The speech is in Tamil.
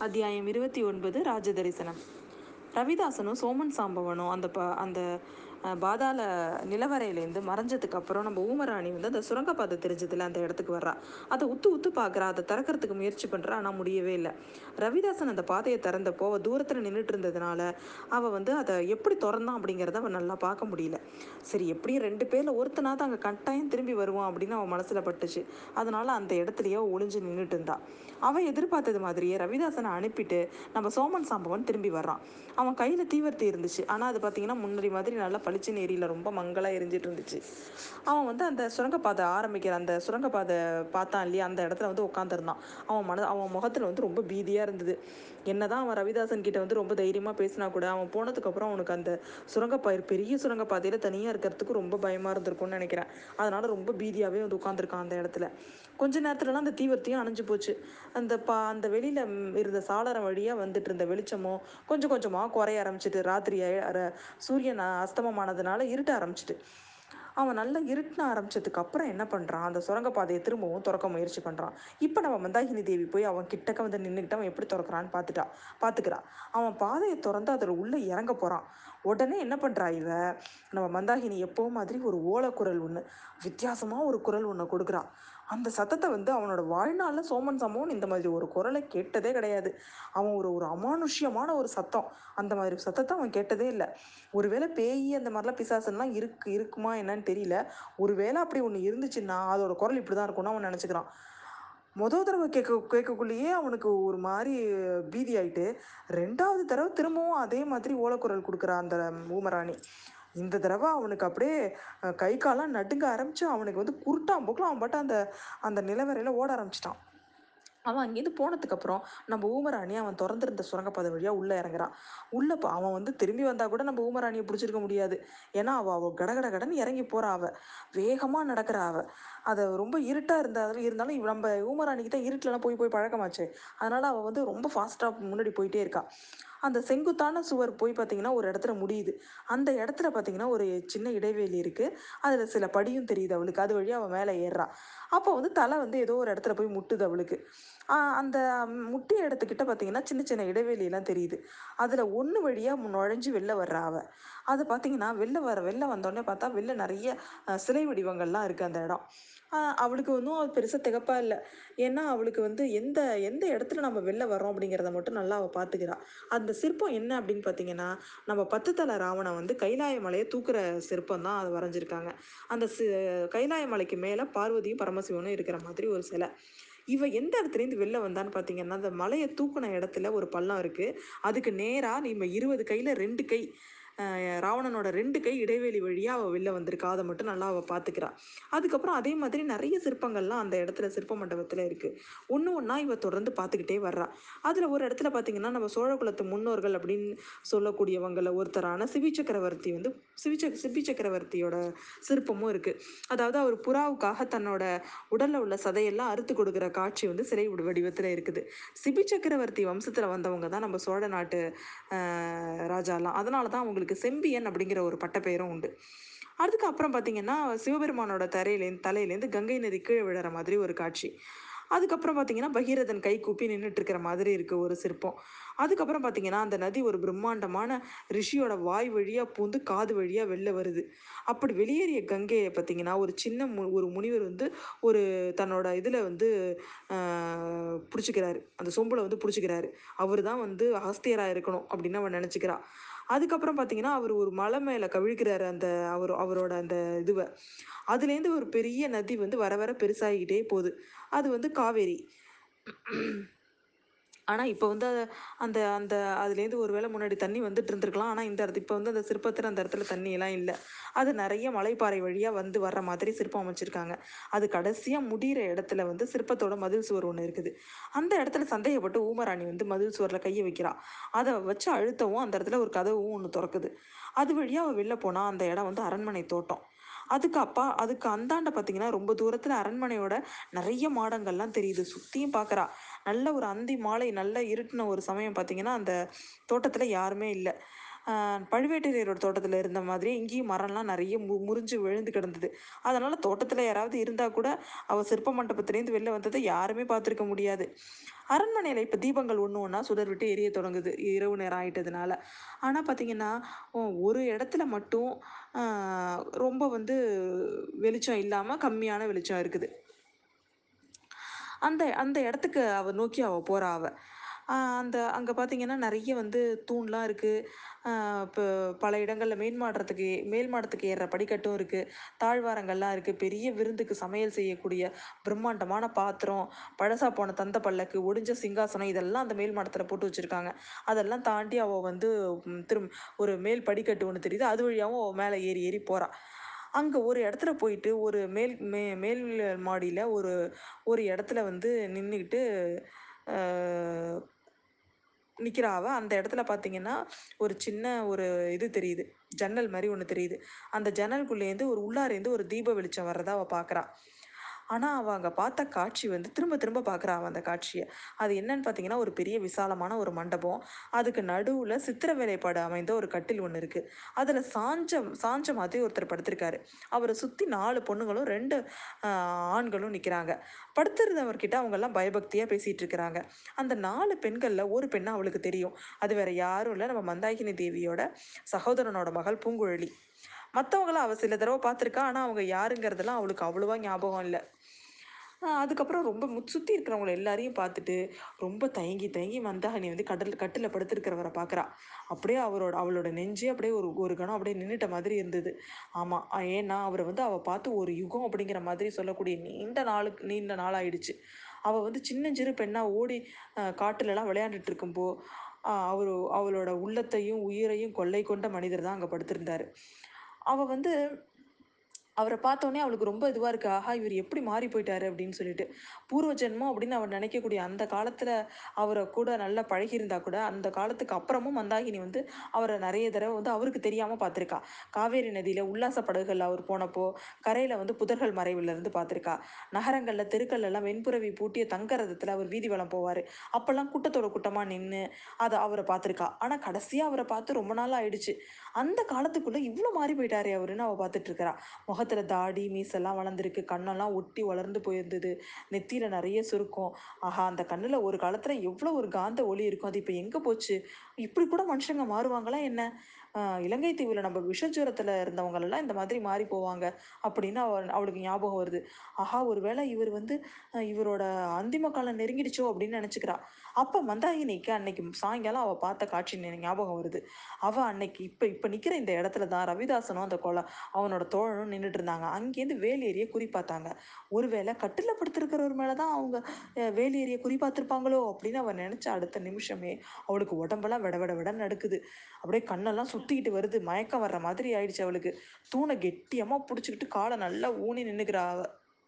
அத்தியாயம் இருபத்தி ஒன்பது ராஜதரிசனம். ரவிதாசனும் சோமன் சாம்பவனும் அந்த ப அந்த பாதாள நிலவரையிலேருந்து மறைஞ்சதுக்கு அப்புறம் நம்ம ஊமராணி வந்து அந்த சுரங்கப்பாதை தெரிஞ்சதுல அந்த இடத்துக்கு வர்றா. அதை உத்து உத்து பார்க்குறா அதை திறக்கிறதுக்கு முயற்சி பண்ணுறா ஆனால் முடியவே இல்லை. ரவிதாசன் அந்த பாதையை திறந்தப்போ அவள் தூரத்தில் நின்றுட்டு இருந்ததுனால அவள் வந்து அதை எப்படி திறந்தான் அப்படிங்கிறத அவள் நல்லா பார்க்க முடியல. சரி எப்படியும் ரெண்டு பேரில் ஒருத்தனாவது அங்கே கட்டாயம் திரும்பி வருவான் அப்படின்னு அவன் மனசில் பட்டுச்சு. அதனால அந்த இடத்துலையே ஒளிஞ்சு நின்றுட்டு இருந்தா. அவன் எதிர்பார்த்தது மாதிரியே ரவிதாசனை அனுப்பிட்டு நம்ம சோமன் சாம்பவன் திரும்பி வர்றான். அவன் கையில் தீவர்த்தி இருந்துச்சு. ஆனால் அது பார்த்தீங்கன்னா முன்னாடி மாதிரி நல்லா பளிச்சுன்னு ஏரியில் ரொம்ப மங்கலாக எரிஞ்சிட்டு இருந்துச்சு அவன் வந்து அந்த சுரங்கப்பாதை ஆரம்பிக்கிற அந்த சுரங்கப்பாதை பார்த்தான் இல்லையா? அந்த இடத்துல வந்து உட்காந்துருந்தான் அவன் மன அவன் முகத்தில் வந்து ரொம்ப பீதியாக இருந்தது. என்னதான் அவன் ரவிதாசன் கிட்ட வந்து ரொம்ப தைரியமாக பேசினா கூட அவன் போனதுக்கப்புறம் அவனுக்கு அந்த சுரங்கப்பாதை பெரிய சுரங்கப்பாதையில் தனியாக இருக்கிறதுக்கு ரொம்ப பயமாக இருந்திருக்கும்னு நினைக்கிறேன். அதனால் ரொம்ப பீதியாகவே வந்து உட்காந்துருக்கான் அந்த இடத்துல. கொஞ்ச நேரத்துலலாம் அந்த தீவிரத்தையும் அணைஞ்சு போச்சு. அந்த பா அந்த வெளியில் இருந்த சாளரம் வழியாக வந்துட்டு இருந்த வெளிச்சமும் கொஞ்சம் கொஞ்சமாக குறைய ஆரம்பிச்சிட்டு ராத்திரி சூரியன் அஸ்தமம் அதிகமானதுனால இருட்ட ஆரம்பிச்சிட்டு. அவன் நல்லா இருட்டின ஆரம்பிச்சதுக்கு அப்புறம் என்ன பண்ணுறான் அந்த சுரங்கப்பாதையை திரும்பவும் திறக்க முயற்சி பண்ணுறான் இப்போ நம்ம மந்தாகினி தேவி போய் அவன் கிட்டக்க வந்து நின்றுக்கிட்டு அவன் எப்படி திறக்கிறான்னு பார்த்துட்டா பார்த்துக்கிறா. அவன் பாதையை திறந்து அதில் உள்ளே இறங்க போகிறான் உடனே என்ன பண்ணுறா இவ? நம்ம மந்தாகினி எப்பவும் மாதிரி ஒரு ஓலக்குரல் ஒன்று வித்தியாசமாக ஒரு குரல் ஒன்று கொடுக்குறா. அந்த சத்தத்தை வந்து அவனோட வாழ்நாளில் சோமன் சம்பவன் இந்த மாதிரி ஒரு குரலை கேட்டதே கிடையாது. அவன் ஒரு ஒரு அமானுஷ்யமான ஒரு சத்தம். அந்த மாதிரி சத்தத்தை அவன் கேட்டதே இல்லை. ஒருவேளை பேய் அந்த மாதிரிலாம் பிசாசுலாம் இருக்கு இருக்குமா என்னன்னு தெரியல. ஒருவேளை அப்படி ஒன்று இருந்துச்சுன்னா அதோட குரல் இப்படி தான் இருக்கும்னு அவன் நினச்சிக்கிறான். மொதல் தடவை கேட்க கேட்கக்குள்ளேயே அவனுக்கு ஒரு மாதிரி பீதி ஆயிட்டு ரெண்டாவது தடவை திரும்பவும் அதே மாதிரி ஓலக்குரல் கொடுக்குறா அந்த ஊமராணி. இந்த தடவை அவனுக்கு அப்படியே கை காலாம் நடுங்க ஆரம்பிச்சு அவனுக்கு வந்து குருட்டான் போக்கில் அவன் பாட்டு அந்த அந்த நிலவரையில் ஓட ஆரம்பிச்சிட்டான். அவன் அங்கேருந்து போனதுக்கப்புறம் நம்ம ஊமராணி அவன் திறந்திருந்த சுரங்கப்பாதை வழியாக உள்ளே இறங்குறான். உள்ளே அவன் வந்து திரும்பி வந்தால் கூட நம்ம ஊமராணியை பிடிச்சிருக்க முடியாது. ஏன்னா அவள் அவள் கடகட கடன்னு இறங்கி போகிறா அவள் வேகமாக நடக்கிறா அவள் அதை ரொம்ப இருட்டாக இருந்தாலும் இருந்தாலும் நம்ம ஊமராணிக்கு தான் இருட்டிலலாம் போய் போய் பழக்கமாச்சு. அதனால் அவள் வந்து ரொம்ப ஃபாஸ்ட்டாக முன்னாடி போயிட்டே இருக்கா. அந்த செங்குத்தான சுவர் போய் பார்த்தீங்கன்னா ஒரு இடத்துல முடியுது. அந்த இடத்துல பார்த்தீங்கன்னா ஒரு சின்ன இடைவெளி இருக்குது அதில் சில படியும் தெரியுது அவளுக்கு. அது வழியாக அவள் மேலே ஏறுறா. அப்போ வந்து தலை வந்து ஏதோ ஒரு இடத்துல போய் முட்டுது அவளுக்கு. அந்த முட்டி இடத்துக்கிட்ட பார்த்தீங்கன்னா சின்ன சின்ன இடைவெளியெலாம் தெரியுது. அதில் ஒன்று வழியாக நுழைஞ்சு வெளில வர்றா அவ. அது பார்த்தீங்கன்னா வெளில வர வெளில வந்தோடனே பார்த்தா வெளில நிறைய சிலை வடிவங்கள்லாம் இருக்குது அந்த இடம். அவளுக்கு ஒன்றும் அது பெருசாக திகப்பாக இல்லை. ஏன்னா அவளுக்கு வந்து எந்த எந்த இடத்துல நம்ம வெளில வரோம் அப்படிங்கிறத மட்டும் நல்லா அவள் பார்த்துக்கிறா அந்த சிற்பம் என்ன அப்படின்னு பார்த்தீங்கன்னா நம்ம பத்து தலை ராவணன் வந்து கைலாய மலையை தூக்குற சிற்பம் தான் அதை வரைஞ்சிருக்காங்க. அந்த சி கைலாய மலைக்கு மேலே பார்வதியும் பரமசிவனும் இருக்கிற மாதிரி ஒரு சிலை. இவ எந்த இடத்துலேருந்து வெளில வந்தான்னு பார்த்தீங்கன்னா அந்த மலையை தூக்குன இடத்துல ஒரு பள்ளம் இருக்குது அதுக்கு நேராக நம்ம இருபது கையில் ரெண்டு கை ராவணனோட ரெண்டு கை இடைவெளி வழியாக அவள் வெளில வந்திருக்கா. அதை மட்டும் நல்லா அவள் பார்த்துக்கிறா அதுக்கப்புறம் அதே மாதிரி நிறைய சிற்பங்கள்லாம் அந்த இடத்துல சிற்ப மண்டபத்தில் இருக்குது ஒன்று ஒன்றா இவ தொடர்ந்து பார்த்துக்கிட்டே வர்றா. அதில் ஒரு இடத்துல பார்த்தீங்கன்னா நம்ம சோழ குலத்து முன்னோர்கள் அப்படின்னு சொல்லக்கூடியவங்கள ஒருத்தரான சிவி சக்கரவர்த்தி வந்து சிவி சக் சக்கரவர்த்தியோட சிற்பமும் இருக்குது அதாவது அவர் புறாவுக்காக தன்னோட உடலில் உள்ள சதையெல்லாம் அறுத்து கொடுக்குற காட்சி வந்து சிலை வடிவத்தில் இருக்குது. சிபி சக்கரவர்த்தி வம்சத்தில் வந்தவங்க தான் நம்ம சோழ நாட்டு ராஜாலாம். அதனால தான் அவங்களுக்கு செம்பியன் அப்படிங்கிற ஒரு பட்டப்பெயரும் உண்டு. அதுக்கு அப்புறம் பார்த்தீங்கன்னா சிவபெருமானோட தரையிலேருந்து தலையிலேருந்து கங்கை நதி கீழே விழுற மாதிரி ஒரு காட்சி. அதுக்கப்புறம் பார்த்தீங்கன்னா பகீரதன் கை கூப்பி நின்றுட்டு இருக்கிற மாதிரி இருக்கு ஒரு சிற்பம். அதுக்கப்புறம் பார்த்தீங்கன்னா அந்த நதி ஒரு பிரம்மாண்டமான ரிஷியோட வாய் வழியாக பூந்து காது வழியாக வெளில வருது. அப்படி வெளியேறிய கங்கையை பார்த்தீங்கன்னா ஒரு சின்ன மு ஒரு முனிவர் வந்து ஒரு தன்னோட இதில் வந்து பிடிச்சிக்கிறாரு. அந்த சொம்பில் வந்து பிடிச்சிக்கிறாரு. அவர் தான் வந்து ஆஸ்தியராக இருக்கணும் அப்படின்னு அவன் நினச்சிக்கிறா. அதுக்கப்புறம் பார்த்தீங்கன்னா அவர் ஒரு மலை மேலே கவிழ்க்கிறாரு அந்த அவர் அவரோட அந்த இதுவை. அதுலேருந்து ஒரு பெரிய நதி வந்து வர வர பெருசாகிக்கிட்டே போகுது. அது வந்து காவேரி. ஆனால் இப்போ வந்து அந்த அந்த அதுலேருந்து ஒரு வேளை முன்னாடி தண்ணி வந்துட்டு இருந்திருக்கலாம் ஆனால் இந்த இடத்து இப்போ வந்து அந்த சிற்பத்தில் அந்த இடத்துல தண்ணி எல்லாம் இல்லை. அது நிறைய மலைப்பாறை வழியாக வந்து வர்ற மாதிரி சிற்பம் அமைச்சிருக்காங்க. அது கடைசியாக முடிகிற இடத்துல வந்து சிற்பத்தோட மதில் சுவர் ஒன்று இருக்குது. அந்த இடத்துல சந்தேகப்பட்டு ஊமராணி வந்து மதில் சுவரில் கையை வைக்கிறா. அதை வச்சு அழுத்தவும் அந்த இடத்துல ஒரு கதவும் ஒன்று திறக்குது. அது வழியாக அவள் வெளில போனால் அந்த இடம் வந்து அரண்மனை தோட்டம். அதுக்கு அப்பா அதுக்கு அந்தாண்ட பார்த்தீங்கன்னா ரொம்ப தூரத்தில் அரண்மனையோட நிறைய மாடங்கள்லாம் தெரியுது. சுற்றியும் பார்க்குறா நல்ல ஒரு அந்தி மாலை நல்ல இருட்டின ஒரு சமயம் பார்த்தீங்கன்னா அந்த தோட்டத்தில் யாருமே இல்லை. பழுவேட்டரையரோட தோட்டத்தில் இருந்த மாதிரி இங்கேயும் மரம்லாம் நிறைய மு முறிஞ்சு விழுந்து கிடந்தது. அதனால் தோட்டத்தில் யாராவது இருந்தால் கூட அவள் சிற்ப மண்டபத்துலேருந்து வெளில வந்ததை யாருமே பார்த்துருக்க முடியாது. அரண்மனையில் இப்போ தீபங்கள் ஒன்று ஒன்றா சுடர் விட்டு எரிய தொடங்குது. இரவு நேரம் ஆகிட்டதுனால ஆனால் பார்த்தீங்கன்னா ஒரு இடத்துல மட்டும் ரொம்ப வந்து வெளிச்சம் இல்லாமல் கம்மியான வெளிச்சம் இருக்குது. அந்த அந்த இடத்துக்கு அவ நோக்கி அவள் போகிறா அவ. அந்த அங்கே பார்த்திங்கன்னா நிறைய வந்து தூண்லாம் இருக்குது இப்போ பல இடங்களில் மேல் மாடத்துக்கு மேல் மாடத்துக்கு ஏறுற படிக்கட்டும் இருக்குது தாழ்வாரங்கள்லாம் இருக்குது பெரிய விருந்துக்கு சமையல் செய்யக்கூடிய பிரம்மாண்டமான பாத்திரம் பழசா போன தந்த பல்லக்கு ஒடிஞ்ச சிங்காசனம் இதெல்லாம் அந்த மேல் மாடத்தில் போட்டு வச்சுருக்காங்க. அதெல்லாம் தாண்டி அவள் வந்து திரும் ஒரு மேல் படிக்கட்டு ஒன்று தெரியுது. அது வழியாகவும் அவள் மேலே ஏறி ஏறி போகிறா அங்கே ஒரு இடத்துல போயிட்டு ஒரு மேல் மே மேல் மாடியில் ஒரு ஒரு இடத்துல வந்து நின்றுக்கிட்டு நிற்கிறா அவள் அந்த இடத்துல பார்த்தீங்கன்னா ஒரு சின்ன ஒரு இது தெரியுது. ஜன்னல் மாதிரி ஒன்று தெரியுது. அந்த ஜன்னலுக்குள்ளேருந்து ஒரு உள்ளாரேந்து ஒரு தீப வெளிச்சம் வர்றதா அவள் பார்க்குறா ஆனால் அவள் அங்கே பார்த்த காட்சி வந்து திரும்ப திரும்ப பார்க்குறா அவள் அந்த காட்சியை. அது என்னன்னு பார்த்தீங்கன்னா ஒரு பெரிய விசாலமான ஒரு மண்டபம். அதுக்கு நடுவில் சித்திர வேலைப்பாடு அமைந்த ஒரு கட்டில் ஒன்று இருக்குது அதில் சாஞ்ச சாஞ்ச மாதிரி ஒருத்தர் படுத்திருக்காரு. அவரை சுற்றி நாலு பொண்ணுங்களும் ரெண்டு ஆண்களும் நிற்கிறாங்க படுத்திருந்தவர்கிட்ட அவங்கெல்லாம் பயபக்தியாக பேசிகிட்டு இருக்கிறாங்க. அந்த நாலு பெண்களில் ஒரு பெண்ணை அவளுக்கு தெரியும். அது வேற யாரும் இல்லை. நம்ம மந்தாகினி தேவியோட சகோதரனோட மகள் பூங்குழலி. மற்றவங்கள அவள் சில தடவை பார்த்துருக்கா. ஆனால் அவங்க யாருங்கிறதெல்லாம் அவளுக்கு அவ்வளோவா ஞாபகம் இல்லை. அதுக்கப்புறம் ரொம்ப முத் சுற்றி இருக்கிறவங்கள எல்லாரையும் பார்த்துட்டு ரொம்ப தயங்கி தயங்கி மந்தாகினி வந்து கடல் கட்டில் படுத்திருக்கிறவரை பார்க்குறா அப்படியே அவரோட அவளோட நெஞ்சே அப்படியே ஒரு ஒரு கணம் அப்படியே நின்றுட்ட மாதிரி இருந்தது. ஆமாம் ஏன்னா அவரை வந்து அவள் பார்த்து ஒரு யுகம் அப்படிங்கிற மாதிரி சொல்லக்கூடிய நீண்ட நாளுக்கு நீண்ட நாளாயிடுச்சு அவள் வந்து சின்னஞ்சிறு பெண்ணாக ஓடி காட்டுலலாம் விளையாண்டுட்டு இருக்கும்போ ஆஹ் அவரு அவளோட உள்ளத்தையும் உயிரையும் கொள்ளை கொண்ட மனிதர் தான் அங்கே படுத்திருந்தாரு. அவள் வந்து அவரை பார்த்தோன்னே அவளுக்கு ரொம்ப இதுவாக இருக்குது ஆஹா இவர் எப்படி மாறி போயிட்டாரு அப்படின்னு சொல்லிட்டு. பூர்வ ஜென்மம் அப்படின்னு அவர் நினைக்கக்கூடிய அந்த காலத்தில் அவரை கூட நல்லா பழகியிருந்தா கூட அந்த காலத்துக்கு அப்புறமும் மந்தாகினி வந்து அவரை நிறைய தடவை வந்து அவருக்கு தெரியாமல் பார்த்துருக்கா. காவேரி நதியில் உல்லாச படகுகள் அவர் போனப்போ கரையில் வந்து புதர்கள் மறைவிலிருந்து பார்த்துருக்கா. நகரங்களில் தெருக்கள்ல எல்லாம் வெண்புறவி பூட்டிய தங்க ரதத்தில் அவர் வீதி வலம் போவார். அப்போல்லாம் கூட்டத்தோட கூட்டமாக நின்று அதை அவரை பார்த்துருக்கா. ஆனால் கடைசியாக அவரை பார்த்து ரொம்ப நாள் ஆயிடுச்சு. அந்த காலத்துக்குள்ளே இவ்வளோ மாறி போயிட்டாரே அவருன்னு அவள் பார்த்துட்டு இருக்கிறா. முகத்தில் தாடி மீசெல்லாம் வளர்ந்துருக்கு. கண்ணெல்லாம் ஒட்டி வளர்ந்து போயிருந்தது. நெத்தியில் நிறைய சுருக்கம். ஆஹா அந்த கண்ணில் ஒரு காலத்தில் எவ்வளோ ஒரு காந்த ஒளி இருக்கும். அது இப்போ எங்கே போச்சு? இப்படி கூட மனுஷங்க மாறுவாங்களா என்ன? இலங்கை தீவில் நம்ம விஷஜுரத்தில் இருந்தவங்களெல்லாம் இந்த மாதிரி மாறி போவாங்க அப்படின்னு அவ அவளுக்கு ஞாபகம் வருது. ஆஹா ஒருவேளை இவர் வந்து இவரோட அந்திம காலம் நெருங்கிடுச்சோ அப்படின்னு நினச்சிக்கிறா. அப்போ மந்தாகினிக்கு அன்னைக்கு சாயங்காலம் அவள் பார்த்த காட்சி ஞாபகம் வருது. அவள் அன்னைக்கு இப்போ இப்போ நிற்கிற இந்த இடத்துல தான் ரவிதாசனும் அந்த கொலை அவனோட தோழனும் நின்றுட்டு இருந்தாங்க. அங்கேருந்து வேலேரியை குறிப்பாத்தாங்க ஒருவேளை கட்டில் படுத்திருக்கிறவர் மேலே தான் அவங்க அஹ், குறிப்பாத்திருப்பாங்களோ அப்படின்னு அவன் நினச்ச அடுத்த நிமிஷமே அவளுக்கு உடம்பெல்லாம் விட விட விட நடக்குது. அப்படியே கண்ணெல்லாம் சுற்றிக்கிட்டு வருது. மயக்கம் வர்ற மாதிரி ஆயிடுச்சு அவளுக்கு. தூணை கெட்டியமாக பிடிச்சிக்கிட்டு காலை நல்லா ஊனி நின்றுக்கிறா